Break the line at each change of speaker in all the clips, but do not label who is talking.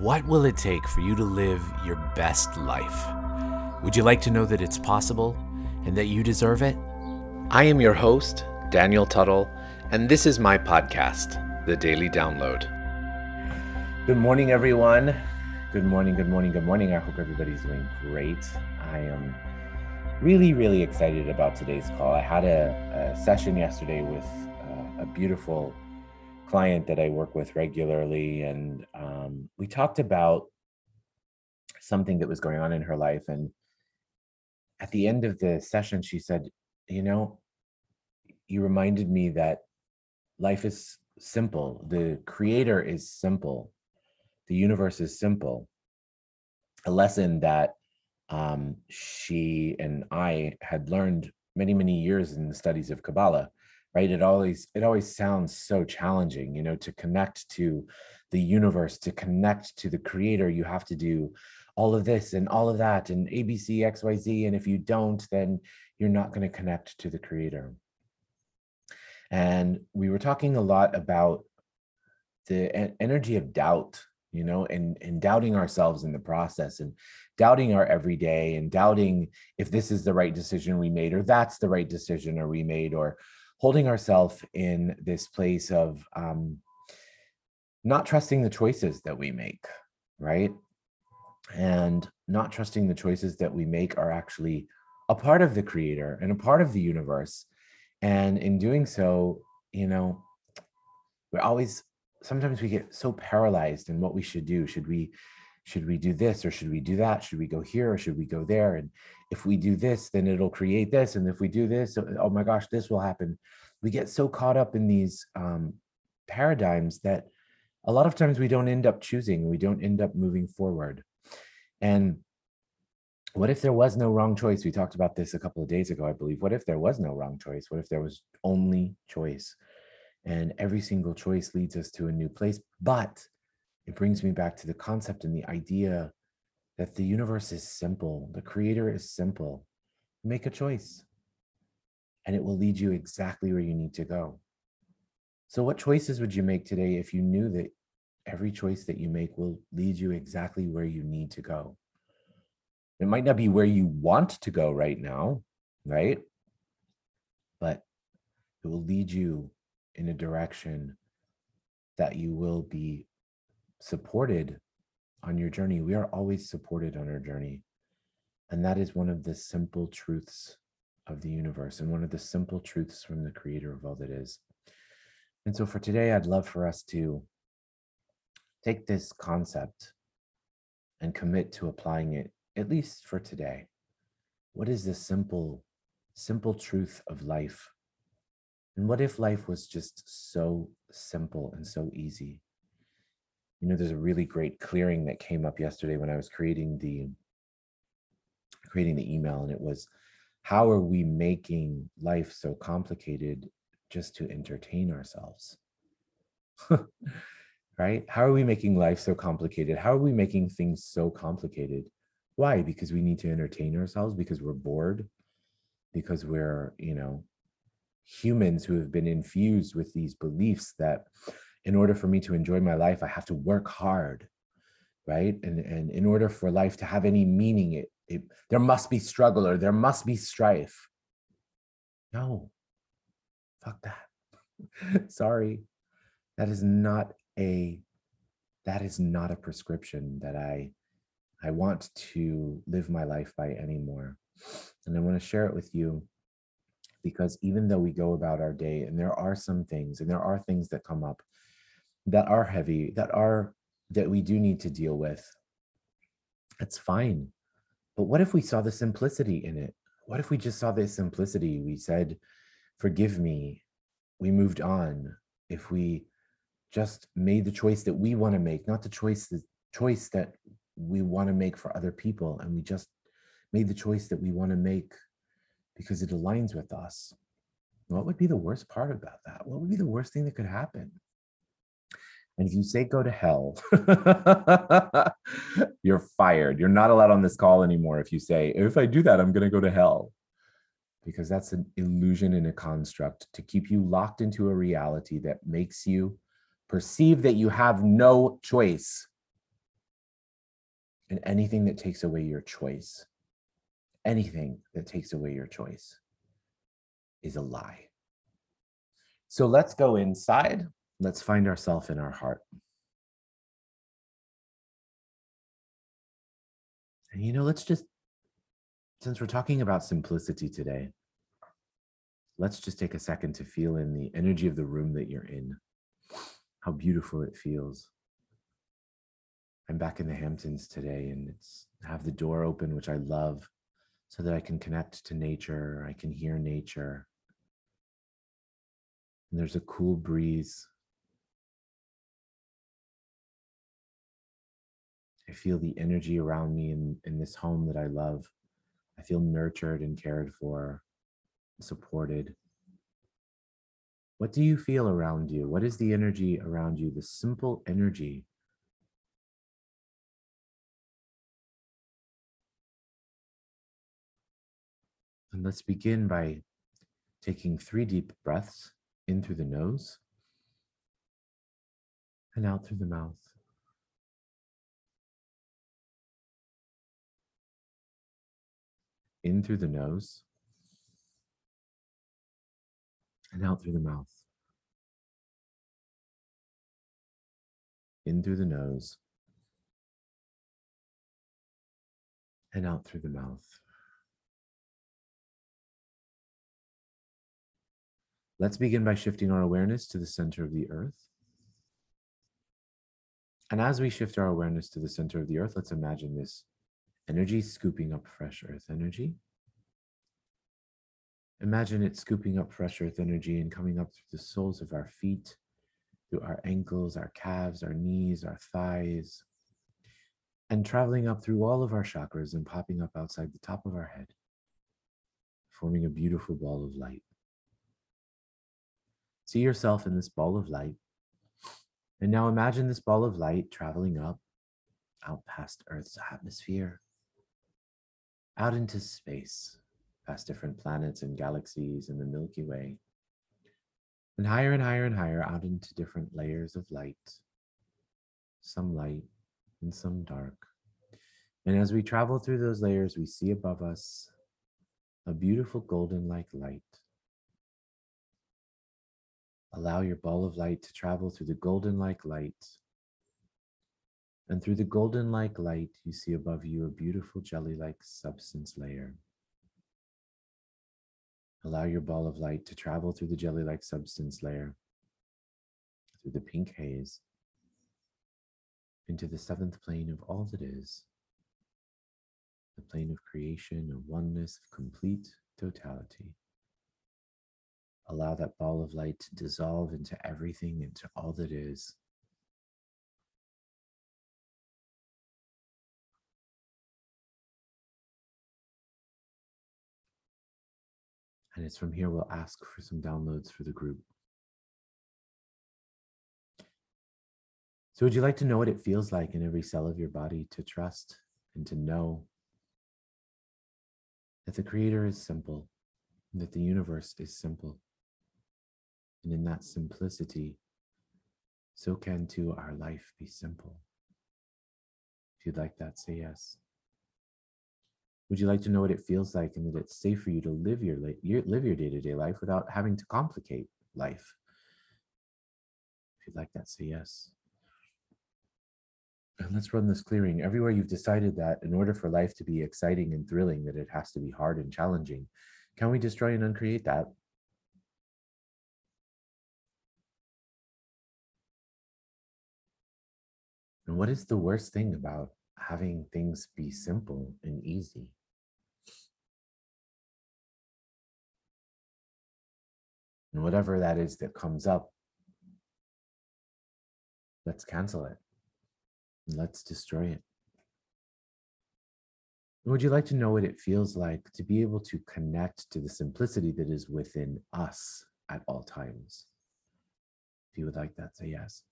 What will it take for you to live your best life? Would you like to know that it's possible and that you deserve it? I am your host, Daniel Tuttle, and this is my podcast, The Daily Download. Good morning, everyone. Good morning, good morning, good morning. I hope everybody's doing great. I am really, really excited about today's call. I had a, a session yesterday with uh, a beautiful client that I work with regularly, and um, we talked about something that was going on in her life. And at the end of the session, she said, You know, you reminded me that life is simple, the creator is simple, the universe is simple. A lesson that um, she and I had learned many, many years in the studies of Kabbalah right? It always it always sounds so challenging you know to connect to the universe to connect to the creator you have to do all of this and all of that and abc xyz and if you don't then you're not going to connect to the creator. And we were talking a lot about the energy of doubt you know and and doubting ourselves in the process and doubting our everyday and doubting if this is the right decision we made or that's the right decision or we made or holding ourselves in this place of um, not trusting the choices that we make, right? And not trusting the choices that we make are actually a part of the creator and a part of the universe. And in doing so, you know, we're always sometimes we get so paralyzed in what we should do. Should we should we do this or should we do that? Should we go here or should we go there? And if we do this, then it'll create this. And if we do this, oh, oh my gosh, this will happen. We get so caught up in these um, paradigms that a lot of times we don't end up choosing, we don't end up moving forward. And what if there was no wrong choice? We talked about this a couple of days ago, I believe. What if there was no wrong choice? What if there was only choice? And every single choice leads us to a new place. But it brings me back to the concept and the idea that the universe is simple, the creator is simple. Make a choice, and it will lead you exactly where you need to go. So, what choices would you make today if you knew that every choice that you make will lead you exactly where you need to go? It might not be where you want to go right now, right? But it will lead you in a direction that you will be supported on your journey. We are always supported on our journey. And that is one of the simple truths of the universe and one of the simple truths from the creator of all that is. And so for today, I'd love for us to take this concept and commit to applying it, at least for today. What is the simple, simple truth of life? And what if life was just so simple and so easy? You know there's a really great clearing that came up yesterday when i was creating the creating the email and it was how are we making life so complicated just to entertain ourselves? Right? How are we making life so complicated? How are we making things so complicated? Why? Because we need to entertain ourselves because we're bored because we're you know humans who have been infused with these beliefs that in order for me to enjoy my life, I have to work hard, right? And, and in order for life to have any meaning, it, it there must be struggle or there must be strife. No, fuck that. Sorry, that is not a that is not a prescription that I I want to live my life by anymore. And I want to share it with you because even though we go about our day and there are some things and there are things that come up that are heavy, that are that we do need to deal with. That's fine. But what if we saw the simplicity in it? What if we just saw the simplicity? We said, forgive me. We moved on. If we just made the choice that we want to make, not the choice the choice that we want to make for other people, and we just made the choice that we want to make because it aligns with us. What would be the worst part about that? What would be the worst thing that could happen? And if you say go to hell, you're fired. You're not allowed on this call anymore if you say, if I do that, I'm going to go to hell. Because that's an illusion and a construct to keep you locked into a reality that makes you perceive that you have no choice. And anything that takes away your choice, anything that takes away your choice is a lie. So let's go inside. Let's find ourselves in our heart. And you know, let's just, since we're talking about simplicity today, let's just take a second to feel in the energy of the room that you're in, how beautiful it feels. I'm back in the Hamptons today and it's have the door open, which I love, so that I can connect to nature, I can hear nature. And there's a cool breeze. I feel the energy around me in, in this home that I love. I feel nurtured and cared for, supported. What do you feel around you? What is the energy around you? The simple energy. And let's begin by taking three deep breaths in through the nose and out through the mouth. In through the nose and out through the mouth. In through the nose and out through the mouth. Let's begin by shifting our awareness to the center of the earth. And as we shift our awareness to the center of the earth, let's imagine this energy scooping up fresh earth energy. Imagine it scooping up fresh earth energy and coming up through the soles of our feet, through our ankles, our calves, our knees, our thighs, and traveling up through all of our chakras and popping up outside the top of our head, forming a beautiful ball of light. See yourself in this ball of light. And now imagine this ball of light traveling up, out past Earth's atmosphere, out into space, past different planets and galaxies in the Milky Way, and higher and higher and higher out into different layers of light, some light and some dark. And as we travel through those layers, we see above us a beautiful golden like light Allow your ball of light to travel through the golden like light. And through the golden like light, you see above you a beautiful jelly like substance layer. Allow your ball of light to travel through the jelly like substance layer, through the pink haze, into the seventh plane of all that is, the plane of creation, of oneness, of complete totality. Allow that ball of light to dissolve into everything, into all that is. And it's from here we'll ask for some downloads for the group. So, would you like to know what it feels like in every cell of your body to trust and to know that the Creator is simple, that the universe is simple? And in that simplicity, so can too our life be simple. If you'd like that, say yes. Would you like to know what it feels like and that it's safe for you to live your, your live your day-to-day life without having to complicate life? If you'd like that, say yes. And let's run this clearing. Everywhere you've decided that in order for life to be exciting and thrilling, that it has to be hard and challenging, can we destroy and uncreate that? And what is the worst thing about having things be simple and easy? And whatever that is that comes up, let's cancel it. Let's destroy it. Would you like to know what it feels like to be able to connect to the simplicity that is within us at all times? If you would like that, say yes.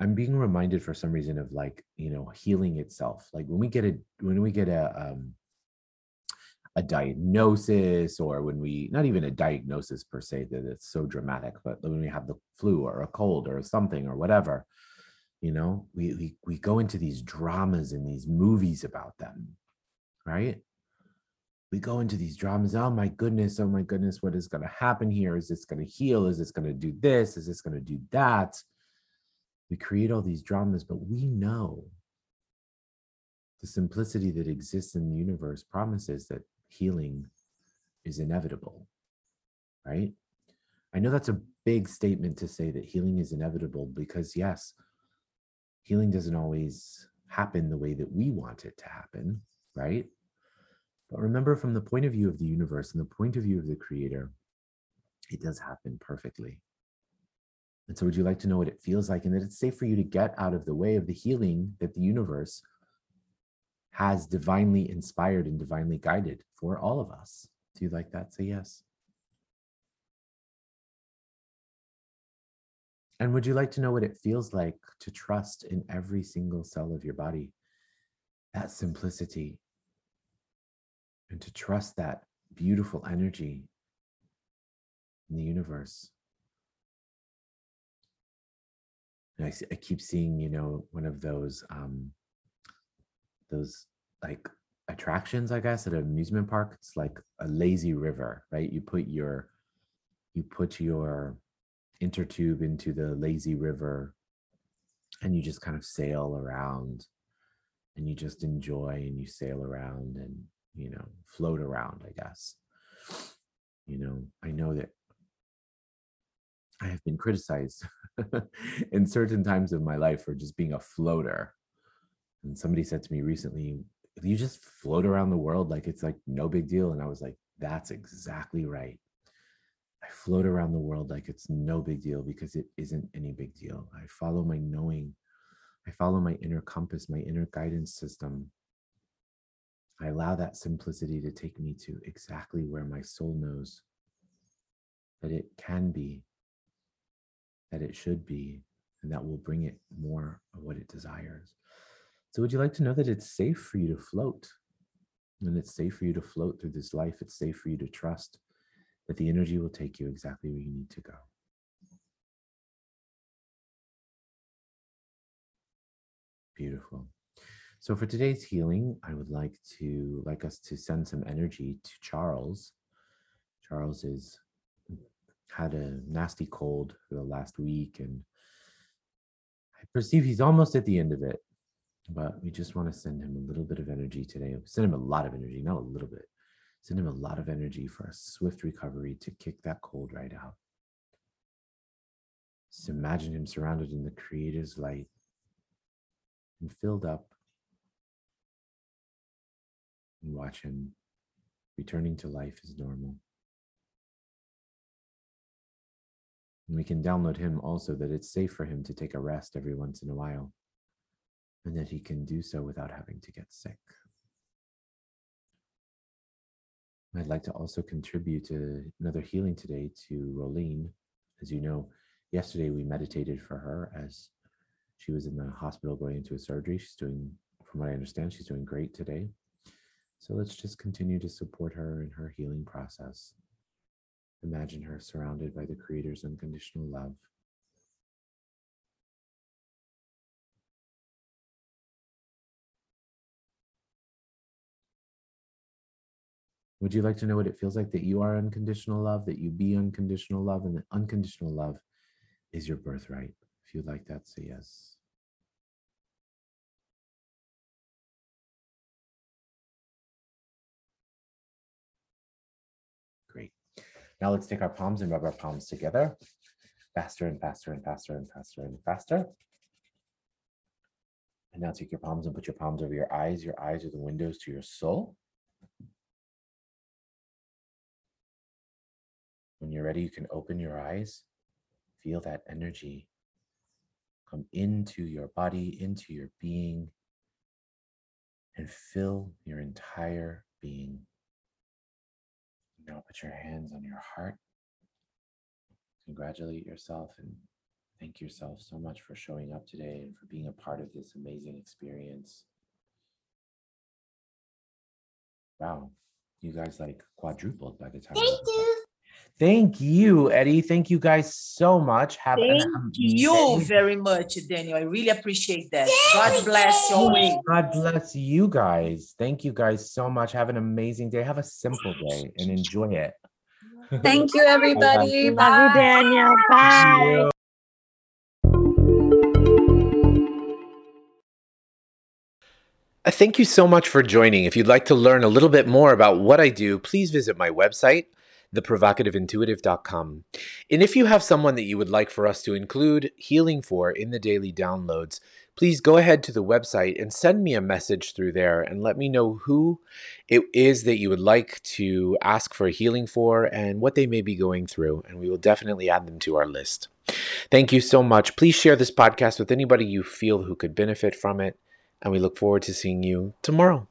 I'm being reminded for some reason of like, you know, healing itself. Like when we get a when we get a um a diagnosis or when we not even a diagnosis per se that it's so dramatic, but when we have the flu or a cold or something or whatever, You know, we, we we go into these dramas and these movies about them, right? We go into these dramas. Oh my goodness, oh my goodness, what is going to happen here? Is this going to heal? Is this going to do this? Is this going to do that? We create all these dramas, but we know the simplicity that exists in the universe promises that healing is inevitable, right? I know that's a big statement to say that healing is inevitable because, yes, healing doesn't always happen the way that we want it to happen, right? But remember, from the point of view of the universe and the point of view of the creator, it does happen perfectly. And so, would you like to know what it feels like and that it's safe for you to get out of the way of the healing that the universe has divinely inspired and divinely guided for all of us? Do you like that? Say yes. And would you like to know what it feels like to trust in every single cell of your body? That simplicity. And to trust that beautiful energy in the universe. I, I keep seeing, you know, one of those, um, those like attractions, I guess, at an amusement park. It's like a lazy river, right? You put your, you put your intertube into the lazy river and you just kind of sail around and you just enjoy and you sail around and you know float around i guess you know i know that i have been criticized in certain times of my life for just being a floater and somebody said to me recently you just float around the world like it's like no big deal and i was like that's exactly right I float around the world like it's no big deal because it isn't any big deal. I follow my knowing. I follow my inner compass, my inner guidance system. I allow that simplicity to take me to exactly where my soul knows that it can be, that it should be, and that will bring it more of what it desires. So, would you like to know that it's safe for you to float? And it's safe for you to float through this life. It's safe for you to trust that the energy will take you exactly where you need to go. Beautiful. So for today's healing, I would like to like us to send some energy to Charles. Charles has had a nasty cold for the last week and I perceive he's almost at the end of it. But we just want to send him a little bit of energy today. Send him a lot of energy, not a little bit. Send him a lot of energy for a swift recovery to kick that cold right out. Just imagine him surrounded in the Creator's light and filled up. And watch him returning to life as normal. And we can download him also that it's safe for him to take a rest every once in a while and that he can do so without having to get sick. I'd like to also contribute to another healing today to Rolene. As you know, yesterday we meditated for her as she was in the hospital going into a surgery. She's doing, from what I understand, she's doing great today. So let's just continue to support her in her healing process. Imagine her surrounded by the Creator's unconditional love. Would you like to know what it feels like that you are unconditional love, that you be unconditional love, and that unconditional love is your birthright? If you'd like that, say yes. Great. Now let's take our palms and rub our palms together faster and faster and faster and faster and faster. And now take your palms and put your palms over your eyes. Your eyes are the windows to your soul. You're ready, you can open your eyes, feel that energy come into your body, into your being, and fill your entire being. Now put your hands on your heart. Congratulate yourself and thank yourself so much for showing up today and for being a part of this amazing experience. Wow, you guys like quadrupled by the time.
Thank you.
Thank you, Eddie. Thank you guys so much.
Have Thank you very much, Daniel. I really appreciate that. God bless your way.
God bless you guys. Thank you guys so much. Have an amazing day. Have a simple day and enjoy it.
Thank you, everybody.
Bye. Love you, Daniel. Bye.
Thank you so much for joining. If you'd like to learn a little bit more about what I do, please visit my website, theprovocativeintuitive.com. And if you have someone that you would like for us to include healing for in the daily downloads, please go ahead to the website and send me a message through there and let me know who it is that you would like to ask for healing for and what they may be going through. And we will definitely add them to our list. Thank you so much. Please share this podcast with anybody you feel who could benefit from it and we look forward to seeing you tomorrow.